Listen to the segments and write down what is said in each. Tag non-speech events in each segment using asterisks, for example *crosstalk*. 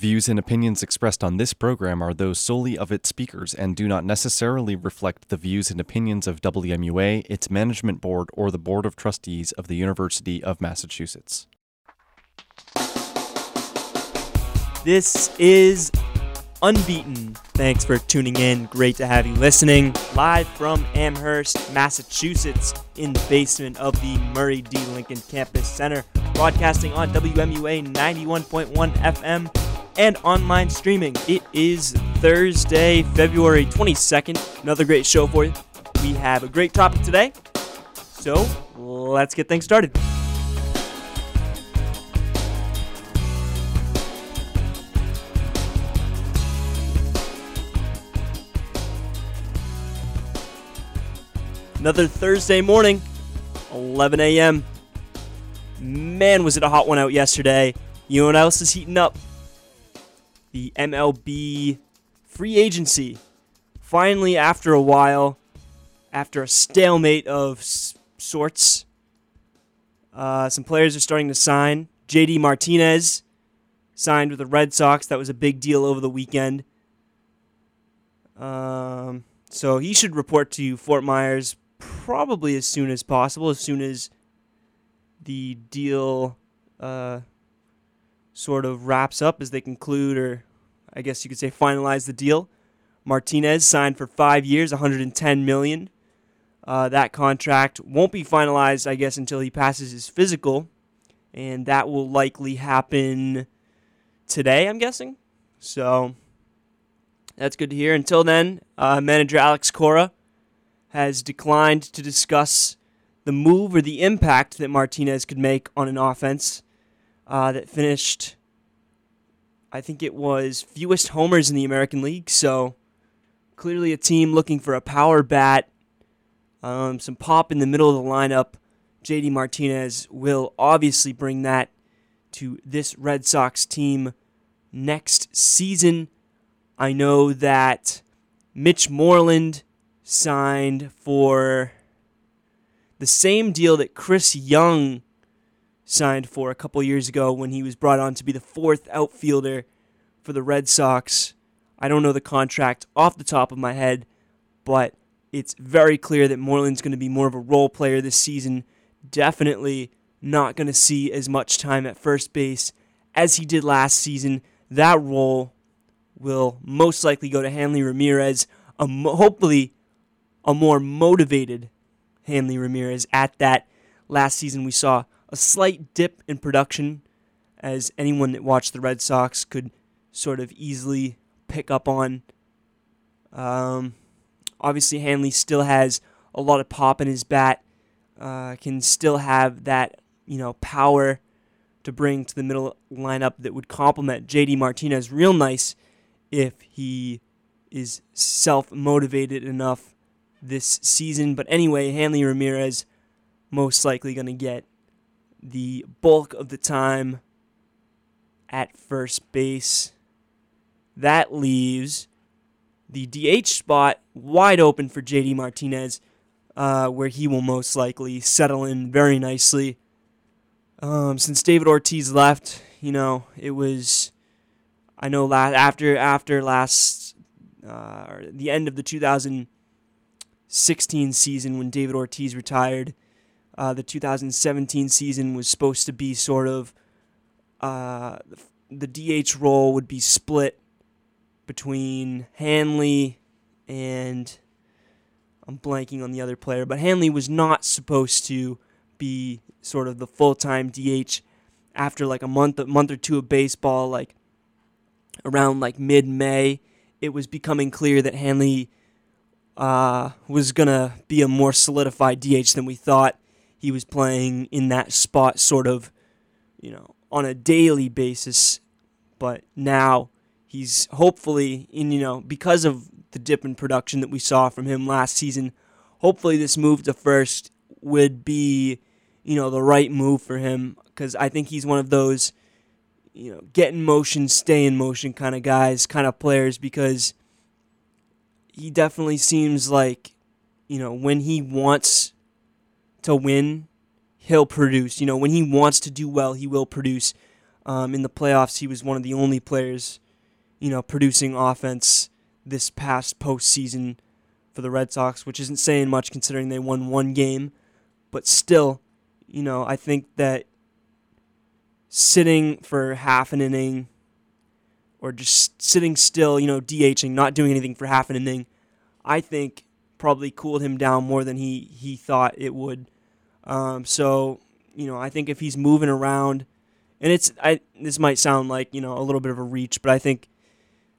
Views and opinions expressed on this program are those solely of its speakers and do not necessarily reflect the views and opinions of WMUA, its management board, or the Board of Trustees of the University of Massachusetts. This is Unbeaten. Thanks for tuning in. Great to have you listening. Live from Amherst, Massachusetts, in the basement of the Murray D. Lincoln Campus Center, broadcasting on WMUA 91.1 FM and online streaming. It is Thursday, February 22nd. Another great show for you. We have a great topic today. So let's get things started. Another Thursday morning, 11 a.m. Man, was it a hot one out yesterday. You know what else is heating up? The MLB free agency. Finally, after a while, after a stalemate of s- sorts, uh, some players are starting to sign. JD Martinez signed with the Red Sox. That was a big deal over the weekend. Um, so he should report to Fort Myers probably as soon as possible, as soon as the deal uh, sort of wraps up, as they conclude, or I guess you could say finalize the deal. Martinez signed for five years, 110 million. Uh, that contract won't be finalized, I guess, until he passes his physical, and that will likely happen today. I'm guessing. So that's good to hear. Until then, uh, manager Alex Cora has declined to discuss the move or the impact that Martinez could make on an offense uh, that finished, I think it was fewest homers in the American League. So clearly a team looking for a power bat, um, some pop in the middle of the lineup. JD Martinez will obviously bring that to this Red Sox team next season. I know that Mitch Moreland signed for the same deal that Chris Young signed for a couple years ago when he was brought on to be the fourth outfielder for the Red Sox. I don't know the contract off the top of my head, but it's very clear that Moreland's going to be more of a role player this season. Definitely not going to see as much time at first base as he did last season. That role will most likely go to Hanley Ramirez, a mo- hopefully a more motivated Hanley Ramirez. At that last season, we saw a slight dip in production, as anyone that watched the Red Sox could sort of easily pick up on. Um, obviously, Hanley still has a lot of pop in his bat, uh, can still have that you know power to bring to the middle lineup that would complement JD Martinez real nice if he is self motivated enough this season. But anyway, Hanley Ramirez most likely going to get the bulk of the time at first base. That leaves the DH spot wide open for JD Martinez, uh, where he will most likely settle in very nicely. Um, since David Ortiz left, you know, it was I know last after after last uh, the end of the 2016 season when David Ortiz retired, uh, the 2017 season was supposed to be sort of uh, the DH role would be split between Hanley and I'm blanking on the other player, but Hanley was not supposed to be sort of the full-time DH after like a month a month or two of baseball like around like mid-May. It was becoming clear that Hanley uh, was gonna be a more solidified DH than we thought he was playing in that spot sort of you know on a daily basis. But now he's hopefully in you know because of the dip in production that we saw from him last season hopefully this move to first would be you know the right move for him. Because I think he's one of those you know get in motion, stay in motion kind of guys, kind of players because he definitely seems like you know when he wants to win, he'll produce. You know when he wants to do well, he will produce. Um, in the playoffs, he was one of the only players, you know, producing offense this past postseason for the Red Sox, which isn't saying much considering they won one game. But still, you know, I think that sitting for half an inning or just sitting still, you know, DHing, not doing anything for half an inning, I think probably cooled him down more than he, he thought it would. Um, so, you know, I think if he's moving around, and it's I this might sound like you know a little bit of a reach, but I think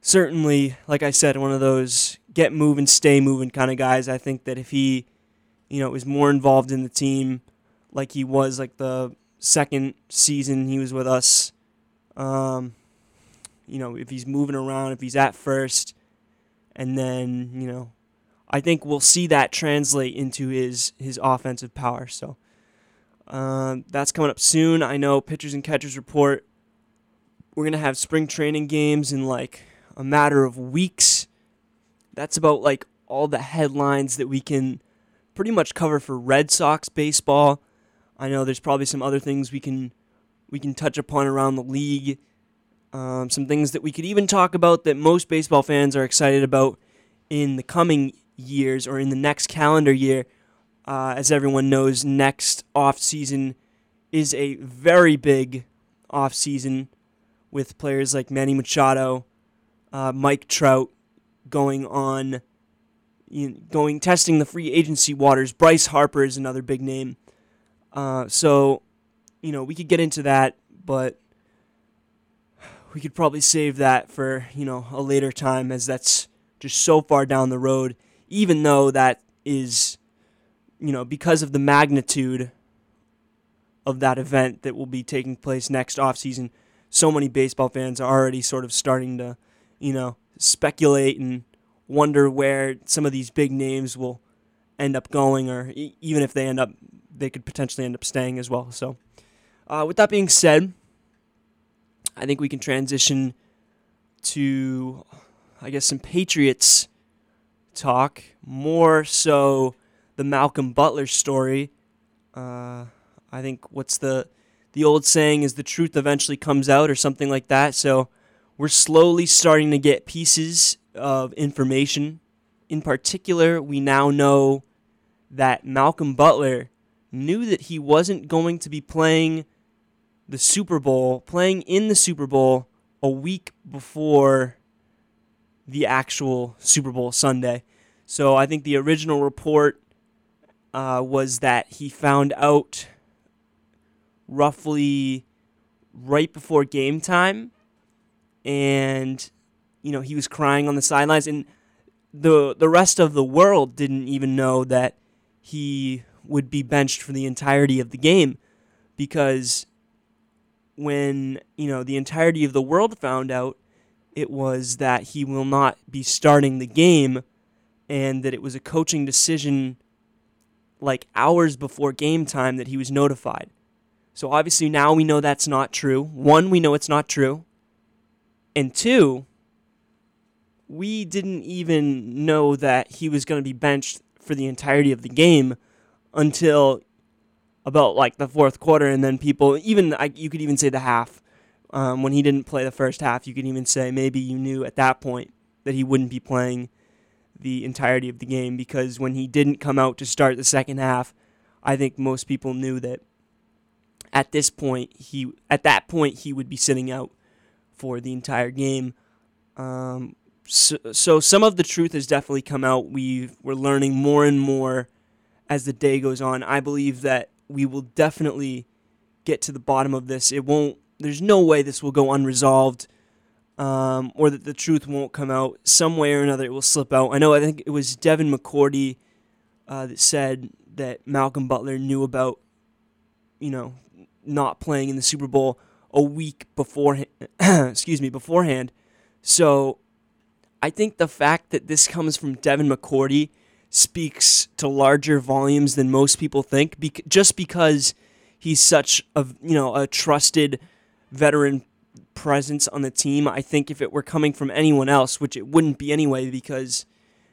certainly, like I said, one of those get moving, stay moving kind of guys. I think that if he, you know, is more involved in the team, like he was like the second season he was with us, um, you know, if he's moving around, if he's at first, and then you know, I think we'll see that translate into his his offensive power. So. Um, that's coming up soon. I know pitchers and catchers report. We're gonna have spring training games in like a matter of weeks. That's about like all the headlines that we can pretty much cover for Red Sox baseball. I know there's probably some other things we can we can touch upon around the league. Um, some things that we could even talk about that most baseball fans are excited about in the coming years or in the next calendar year. Uh, as everyone knows, next off season is a very big off season with players like Manny Machado, uh, Mike Trout going on, you know, going testing the free agency waters. Bryce Harper is another big name. Uh, so, you know, we could get into that, but we could probably save that for you know a later time, as that's just so far down the road. Even though that is you know, because of the magnitude of that event that will be taking place next offseason, so many baseball fans are already sort of starting to, you know, speculate and wonder where some of these big names will end up going, or e- even if they end up, they could potentially end up staying as well. So, uh, with that being said, I think we can transition to, I guess, some Patriots talk more so the Malcolm Butler story. Uh, I think what's the the old saying is the truth eventually comes out or something like that. So we're slowly starting to get pieces of information. In particular, we now know that Malcolm Butler knew that he wasn't going to be playing the Super Bowl, playing in the Super Bowl a week before the actual Super Bowl Sunday. So I think the original report uh, was that he found out roughly right before game time, and you know he was crying on the sidelines, and the the rest of the world didn't even know that he would be benched for the entirety of the game because when you know the entirety of the world found out it was that he will not be starting the game and that it was a coaching decision like hours before game time that he was notified. So obviously now we know that's not true. One, we know it's not true. And two, we didn't even know that he was going to be benched for the entirety of the game until about like the fourth quarter and then people even you could even say the half um, when he didn't play the first half you could even say maybe you knew at that point that he wouldn't be playing the entirety of the game because when he didn't come out to start the second half, I think most people knew that at this point he at that point he would be sitting out for the entire game. Um, so, so some of the truth has definitely come out. We we're learning more and more as the day goes on. I believe that we will definitely get to the bottom of this. It won't. There's no way this will go unresolved um, or that the truth won't come out. Some way or another, it will slip out. I know. I think it was Devin McCourty uh, that said that Malcolm Butler knew about, you know, not playing in the Super Bowl a week before. *clears throat* excuse me, beforehand. So, I think the fact that this comes from Devin McCourty speaks to larger volumes than most people think. Just because he's such a you know a trusted veteran presence on the team. I think if it were coming from anyone else, which it wouldn't be anyway, because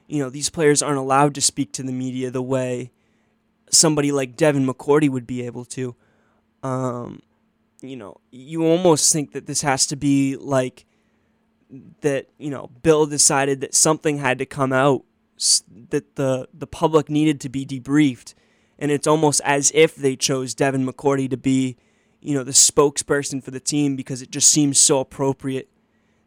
you know these players aren't allowed to speak to the media the way somebody like Devin McCourty would be able to. Um, you know, you almost think that this has to be like that, you know, Bill decided that something had to come out that the the public needed to be debriefed and it's almost as if they chose Devin McCourty to be, you know, the spokesperson for the team because it just seems so appropriate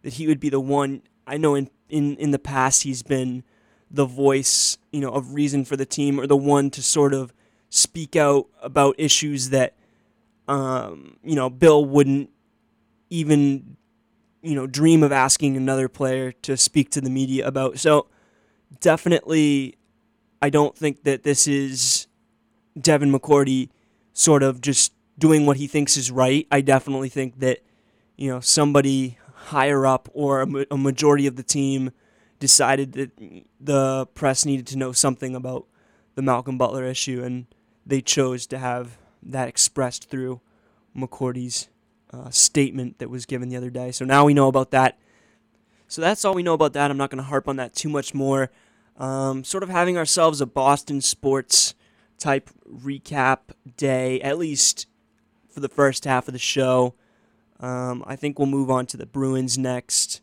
that he would be the one. I know in in in the past he's been the voice, you know, of reason for the team or the one to sort of speak out about issues that um, you know, Bill wouldn't even you know, dream of asking another player to speak to the media about. So, definitely I don't think that this is Devin McCourty sort of just doing what he thinks is right. I definitely think that, you know, somebody higher up or a, a majority of the team decided that the press needed to know something about the Malcolm Butler issue, and they chose to have that expressed through McCourty's uh, statement that was given the other day. So now we know about that. So that's all we know about that. I'm not going to harp on that too much more. Um, sort of having ourselves a Boston sports type recap day, at least for the first half of the show. Um, I think we'll move on to the Bruins next.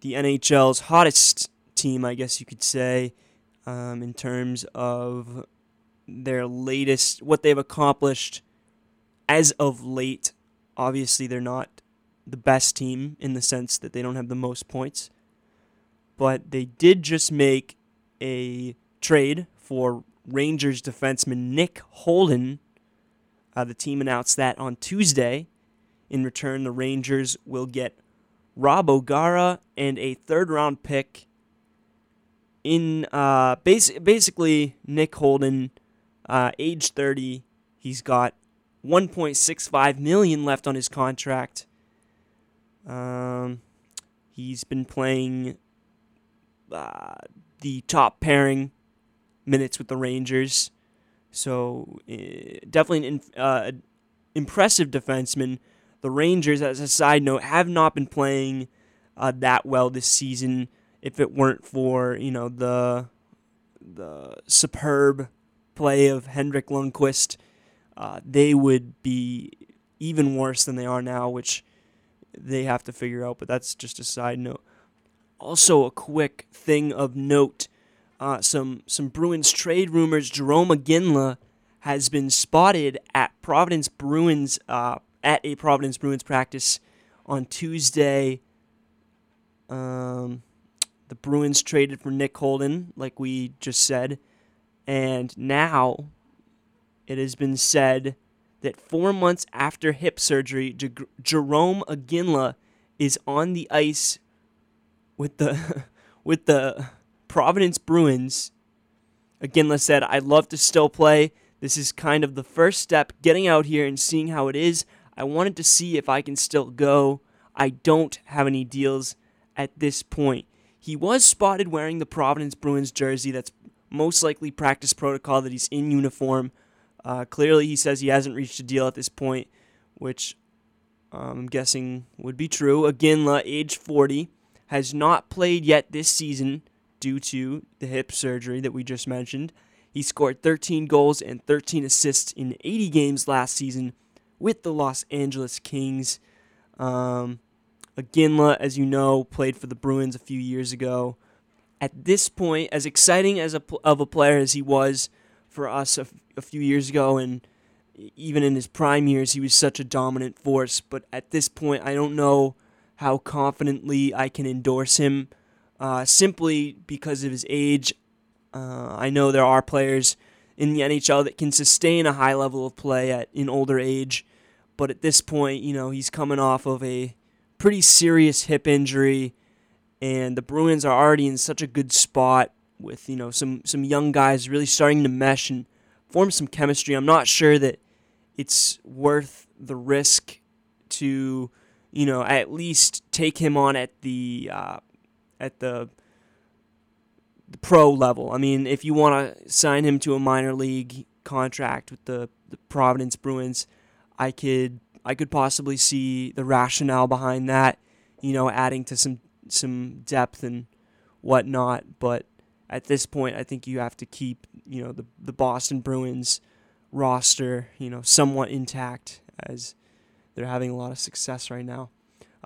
The NHL's hottest team, I guess you could say, um, in terms of their latest, what they've accomplished as of late. Obviously, they're not the best team in the sense that they don't have the most points, but they did just make a trade for Rangers defenseman Nick Holden. Uh, the team announced that on Tuesday. In return, the Rangers will get Rob O'Gara and a third round pick. In uh, bas- basically, Nick Holden, uh, age 30, he's got 1.65 million left on his contract. Um, he's been playing uh, the top pairing minutes with the Rangers. So uh, definitely an uh, impressive defenseman. The Rangers, as a side note, have not been playing uh, that well this season. If it weren't for you know the the superb play of Henrik Lundqvist, uh, they would be even worse than they are now, which they have to figure out. But that's just a side note. Also, a quick thing of note uh, some some Bruins trade rumors. Jarome Iginla has been spotted at Providence Bruins uh, at a Providence Bruins practice on Tuesday. Um, the Bruins traded for Nick Holden, like we just said, and now it has been said that four months after hip surgery, J- Jarome Iginla is on the ice with the *laughs* with the Providence Bruins. Again, Les said, I'd love to still play. This is kind of the first step, getting out here and seeing how it is. I wanted to see if I can still go. I don't have any deals at this point. He was spotted wearing the Providence Bruins jersey. That's most likely practice protocol that he's in uniform. Uh, clearly, he says he hasn't reached a deal at this point, which um, I'm guessing would be true. Iginla, age 40, has not played yet this season due to the hip surgery that we just mentioned. He scored 13 goals and 13 assists in 80 games last season with the Los Angeles Kings. Um, Iginla, as you know, played for the Bruins a few years ago. At this point, as exciting as a of a player as he was for us a few years ago, and even in his prime years, he was such a dominant force. But at this point, I don't know how confidently I can endorse him uh, simply because of his age. Uh, I know there are players in the NHL that can sustain a high level of play at an older age, but at this point, you know, he's coming off of a pretty serious hip injury, and the Bruins are already in such a good spot with you know some some young guys really starting to mesh and form some chemistry. I'm not sure that it's worth the risk to you know at least take him on at the uh, at the the pro level. I mean, if you want to sign him to a minor league contract with the, the Providence Bruins, I could I could possibly see the rationale behind that. You know, adding to some some depth and whatnot. But at this point, I think you have to keep you know the the Boston Bruins roster you know somewhat intact as they're having a lot of success right now.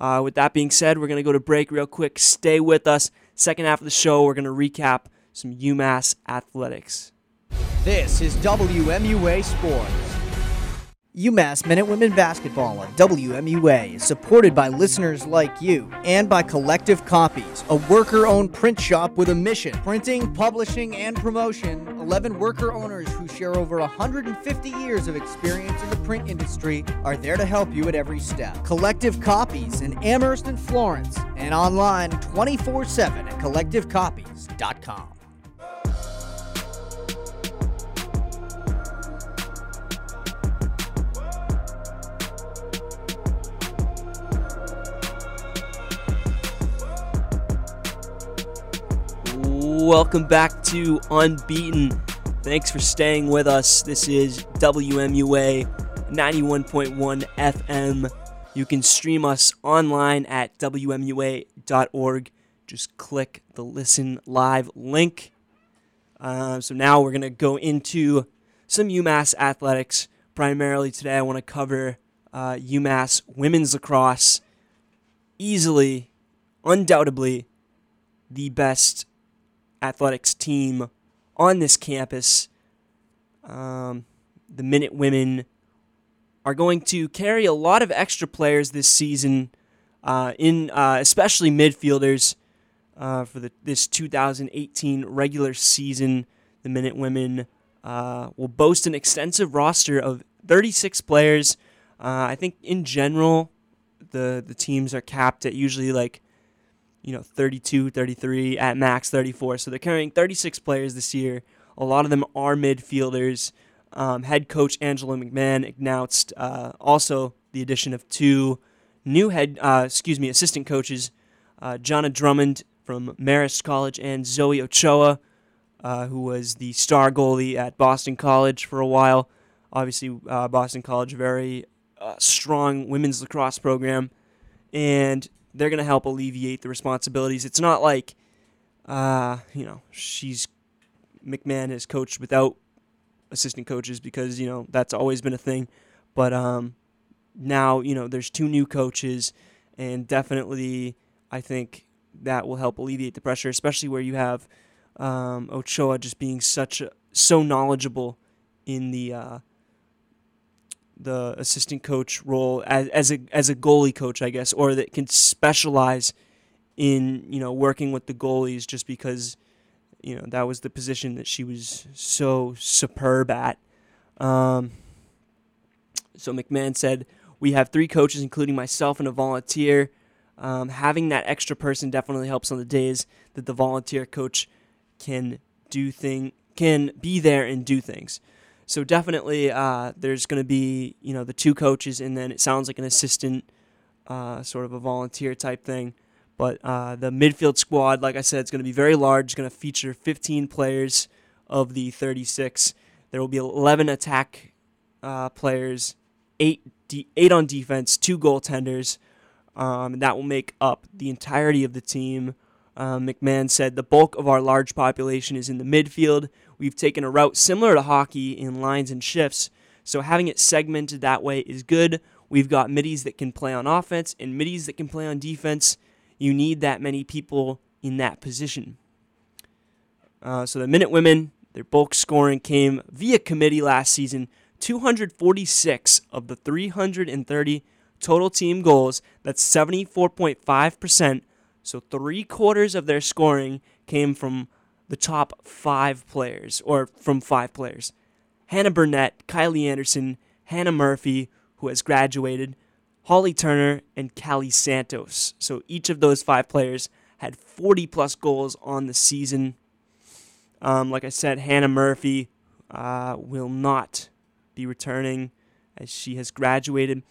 Uh, with that being said, we're going to go to break real quick. Stay with us. Second half of the show, we're going to recap some UMass athletics. This is WMUA Sports. UMass Men and Women Basketball on WMUA is supported by listeners like you and by Collective Copies, a worker owned print shop with a mission printing, publishing, and promotion. 11 worker owners who share over 150 years of experience in the print industry are there to help you at every step. Collective Copies in Amherst and Florence and online 24 7 at collectivecopies.com. Welcome back to Unbeaten. Thanks for staying with us. This is WMUA 91.1 FM. You can stream us online at WMUA.org. Just click the Listen Live link. Uh, so now we're going to go into some UMass athletics. Primarily today, I want to cover uh, UMass women's lacrosse. Easily, undoubtedly, the best athletics team on this campus. Um, the Minute Women are going to carry a lot of extra players this season, uh, in uh, especially midfielders uh, for the this 2018 regular season. The Minute Women uh, will boast an extensive roster of 36 players. Uh, I think in general, the the teams are capped at usually like you know 32 33 at max 34 so they're carrying 36 players this year. A lot of them are midfielders. Um, head coach angela mcmahon announced uh, also the addition of two new head uh, excuse me assistant coaches uh, jonna drummond from marist college and zoe ochoa uh, who was the star goalie at boston college for a while. Obviously uh, boston college very uh, strong women's lacrosse program. And they're going to help alleviate the responsibilities. It's not like, uh, you know, she's McMahon has coached without assistant coaches because you know that's always been a thing. But um, now you know there's two new coaches, and definitely I think that will help alleviate the pressure, especially where you have um, Ochoa just being such a, so knowledgeable in the uh, the assistant coach role as, as a as a goalie coach, I guess, or that can specialize in you know working with the goalies just because you know that was the position that she was so superb at. Um, so McMahon said we have three coaches, including myself and a volunteer. Um, having that extra person definitely helps on the days that the volunteer coach can do thing can be there and do things. So definitely, uh, there's going to be you know the two coaches, and then it sounds like an assistant, uh, sort of a volunteer type thing. But uh, the midfield squad, like I said, it's going to be very large. It's going to feature 15 players of the 36. There will be 11 attack uh, players, eight de- eight on defense, two goaltenders. Um, and that will make up the entirety of the team. Um, McMahon said the bulk of our large population is in the midfield. We've taken a route similar to hockey in lines and shifts, so having it segmented that way is good. We've got middies that can play on offense and middies that can play on defense. You need that many people in that position. Uh, so the Minute Women, their bulk scoring came via committee last season. 246 of the 330 total team goals, that's 74.5%. So three quarters of their scoring came from the top five players, or from five players Hannah Burnett, Kylie Anderson, Hannah Murphy, who has graduated, Holly Turner, and Callie Santos. So each of those five players had 40 plus goals on the season. Um, like I said, Hannah Murphy uh, will not be returning as she has graduated.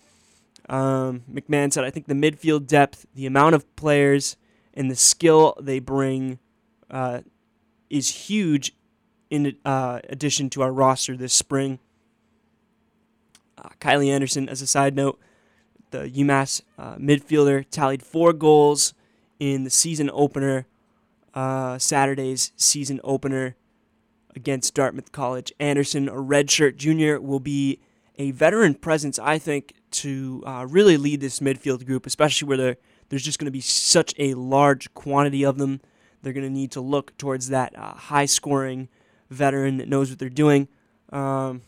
Um, McMahon said, I think the midfield depth, the amount of players, and the skill they bring uh, is huge in uh, addition to our roster this spring. Uh, Kylie Anderson, as a side note, the UMass uh, midfielder, tallied four goals in the season opener, uh, Saturday's season opener against Dartmouth College. Anderson, a redshirt junior, will be a veteran presence, I think, to uh, really lead this midfield group, especially where there's just going to be such a large quantity of them. They're going to need to look towards that uh, high scoring veteran that knows what they're doing. Um,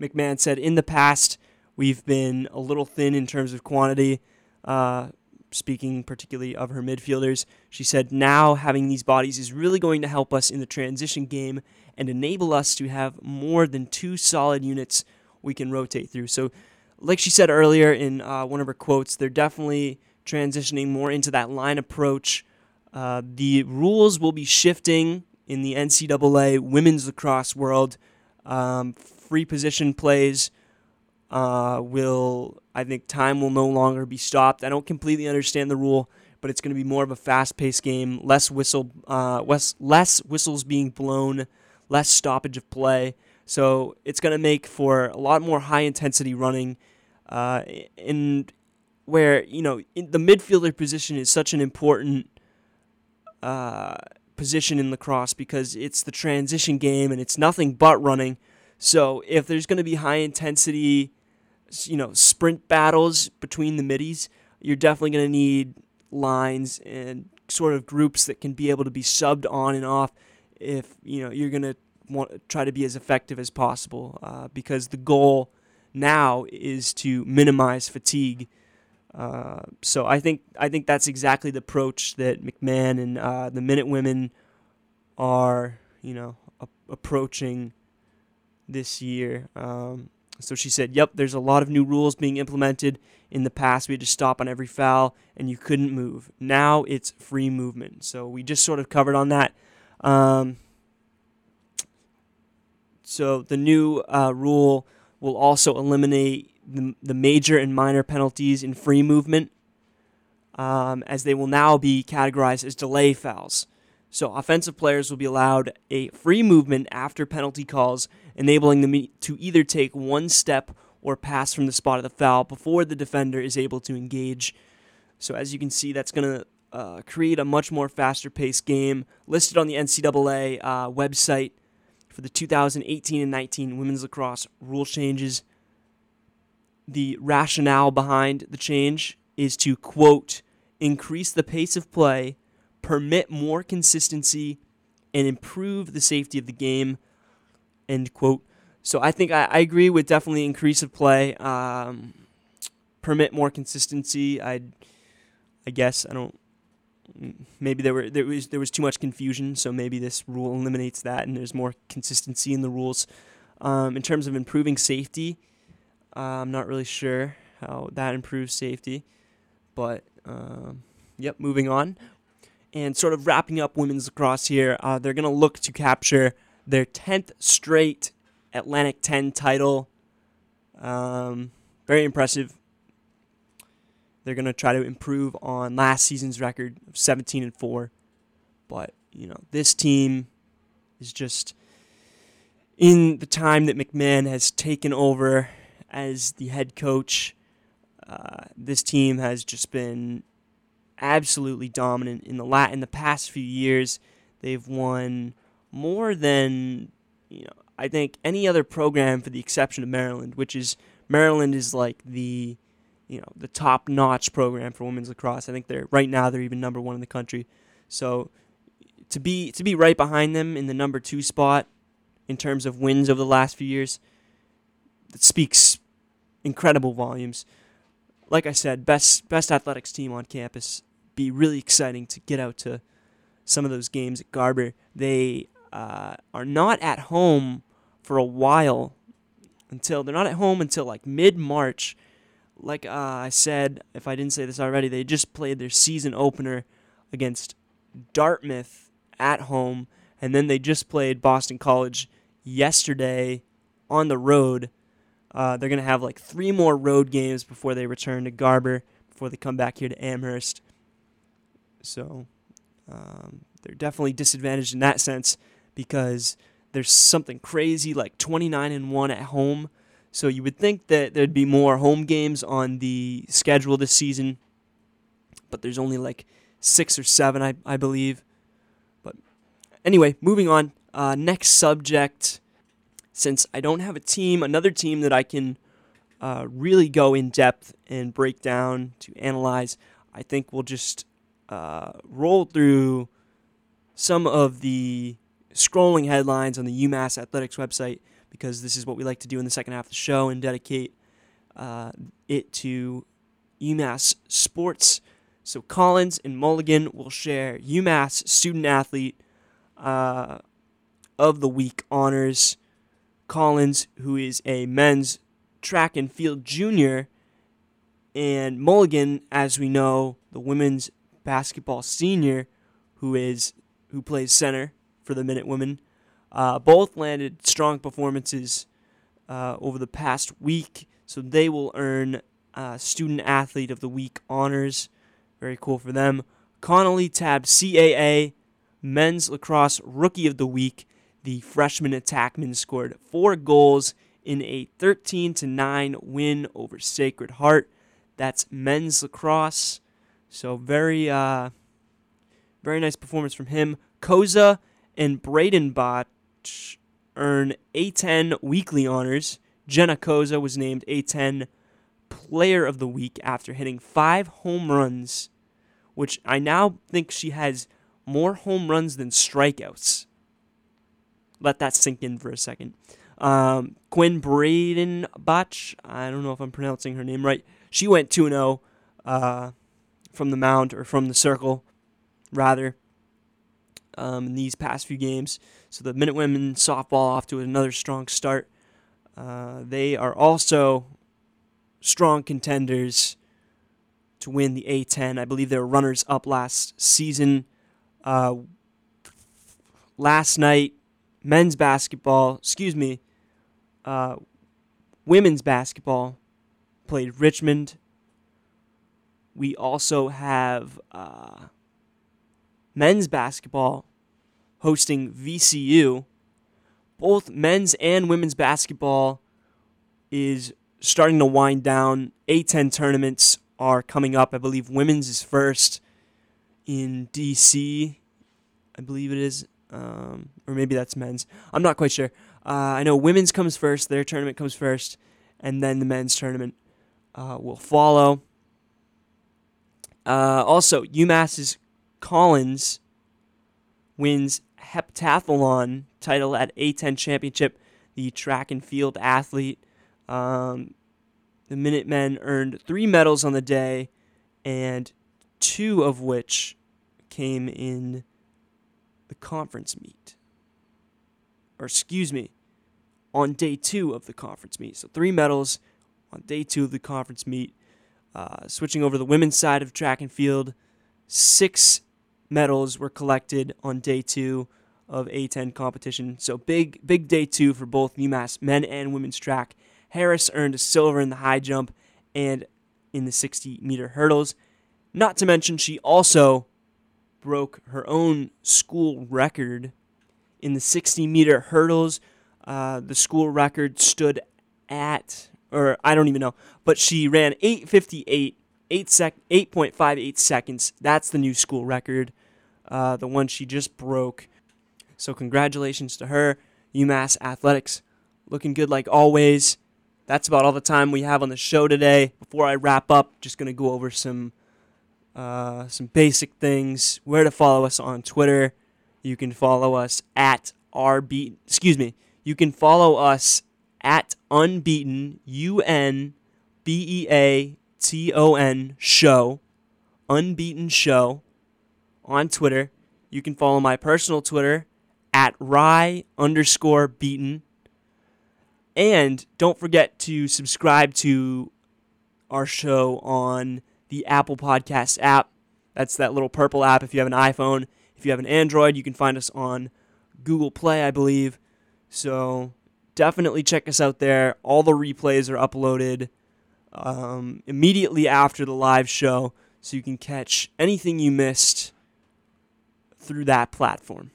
McMahon said in the past, we've been a little thin in terms of quantity. Uh, speaking particularly of her midfielders, she said now having these bodies is really going to help us in the transition game and enable us to have more than two solid units we can rotate through. So, like she said earlier in uh, one of her quotes, they're definitely transitioning more into that line approach. Uh, the rules will be shifting in the NCAA women's lacrosse world. Um, free position plays uh, will, I think, time will no longer be stopped. I don't completely understand the rule, but it's going to be more of a fast-paced game, less whistle, uh, less, less whistles being blown, less stoppage of play. So it's going to make for a lot more high-intensity running, uh, and where you know in the midfielder position is such an important uh, position in lacrosse because it's the transition game and it's nothing but running. So if there's going to be high intensity, you know, sprint battles between the middies, you're definitely going to need lines and sort of groups that can be able to be subbed on and off if you know you're going to want try to be as effective as possible uh, because the goal now is to minimize fatigue. Uh, so I think I think that's exactly the approach that McMahon and uh, the Minute Women are, you know, a- approaching this year. Um, so she said, "Yep, there's a lot of new rules being implemented. In the past, we had to stop on every foul, and you couldn't move. Now it's free movement. So we just sort of covered on that. Um, so the new uh, rule will also eliminate the, the major and minor penalties in free movement, um, as they will now be categorized as delay fouls. So offensive players will be allowed a free movement after penalty calls, enabling them to either take one step or pass from the spot of the foul before the defender is able to engage. So as you can see, that's going to uh, create a much more faster paced game. Listed on the NCAA uh, website for the 2018 and 19 women's lacrosse rule changes. The rationale behind the change is to quote increase the pace of play permit more consistency, and improve the safety of the game. End quote. So I think I, I agree with definitely increase of play, um, permit more consistency. I, I guess I don't. Maybe there were there was there was too much confusion, so maybe this rule eliminates that, and there's more consistency in the rules. Um, in terms of improving safety, uh, I'm not really sure how that improves safety, but um, yep. Moving on, and sort of wrapping up women's lacrosse here, uh, they're going to look to capture their 10th straight Atlantic 10 title. Um, very impressive. They're going to try to improve on last season's record of 17 and 4. But, you know, this team is just in the time that McMahon has taken over as the head coach. Uh, this team has just been absolutely dominant in the lat in the past few years. They've won more than you know I think any other program for the exception of Maryland, which is Maryland is like the you know the top notch program for women's lacrosse. I think they're right now they're even number one in the country. So to be to be right behind them in the number two spot in terms of wins over the last few years, that speaks incredible volumes. Like I said, best best athletics team on campus be really exciting to get out to some of those games at Garber. They uh, are not at home for a while until they're not at home until like mid March. Like uh, I said, if I didn't say this already, they just played their season opener against Dartmouth at home, and then they just played Boston College yesterday on the road. Uh, they're going to have like three more road games before they return to Garber, before they come back here to Amherst. So um, they're definitely disadvantaged in that sense because there's something crazy like 29 and 1 at home. So you would think that there'd be more home games on the schedule this season, but there's only like six or seven, I, I believe. But anyway, moving on. Uh, next subject since I don't have a team, another team that I can uh, really go in depth and break down to analyze, I think we'll just uh, roll through some of the scrolling headlines on the UMass Athletics website because this is what we like to do in the second half of the show and dedicate uh, it to UMass sports. So Collins and Mulligan will share UMass student athlete uh, of the week honors. Collins, who is a men's track and field junior, and Mulligan, as we know, the women's basketball senior, who is who plays center for the Minute Women. Uh, both landed strong performances uh, over the past week, so they will earn uh, Student Athlete of the Week honors. Very cool for them. Connolly tabbed CAA Men's Lacrosse Rookie of the Week. The freshman attackman scored four goals in a 13 to 9 win over Sacred Heart. That's men's lacrosse. So very uh, very nice performance from him. Koza and Braden earn A10 weekly honors. Jenna Koza was named A10 Player of the Week after hitting five home runs, which I now think she has more home runs than strikeouts. Let that sink in for a second. Um, Quinn Braden Botch, I don't know if I'm pronouncing her name right. She went 2 0 uh, from the mound, or from the circle, rather, um, in these past few games. So the Minute Women softball off to another strong start. Uh, they are also strong contenders to win the A10. I believe they were runners up last season. Uh, last night, men's basketball, excuse me, uh, women's basketball played Richmond. We also have uh, men's basketball hosting VCU. Both men's and women's basketball is starting to wind down. A10 tournaments are coming up. I believe women's is first in DC. I believe it is. Um, or maybe that's men's. I'm not quite sure. Uh, I know women's comes first, their tournament comes first, and then the men's tournament uh, will follow. Uh, also, UMass's Collins wins heptathlon title at A10 Championship, the track and field athlete. Um, the Minutemen earned three medals on the day, and two of which came in the conference meet. Or, excuse me, on day two of the conference meet. So, three medals on day two of the conference meet. Uh, switching over to the women's side of track and field, six medals were collected on day two of A10 competition. So big, big day two for both UMass men and women's track. Harris earned a silver in the high jump and in the 60 meter hurdles. Not to mention, she also broke her own school record in the 60 meter hurdles. Uh, the school record stood at, or I don't even know, but she ran 858, 8 sec, 8.58 seconds. That's the new school record, uh, the one she just broke. So congratulations to her, UMass Athletics, looking good like always. That's about all the time we have on the show today. Before I wrap up, just gonna go over some uh, some basic things. Where to follow us on Twitter? You can follow us at rb. Excuse me. You can follow us at unbeaten u n b e a t o n show, unbeaten show, on Twitter. You can follow my personal Twitter at rye underscore beaten. And don't forget to subscribe to our show on the Apple Podcast app. That's that little purple app if you have an iPhone. If you have an Android, you can find us on Google Play, I believe. So definitely check us out there. All the replays are uploaded um, immediately after the live show, so you can catch anything you missed through that platform.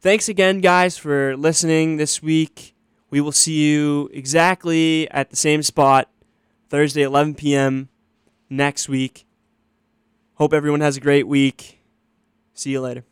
Thanks again, guys, for listening this week. We will see you exactly at the same spot Thursday, 11 p.m. next week. Hope everyone has a great week. See you later.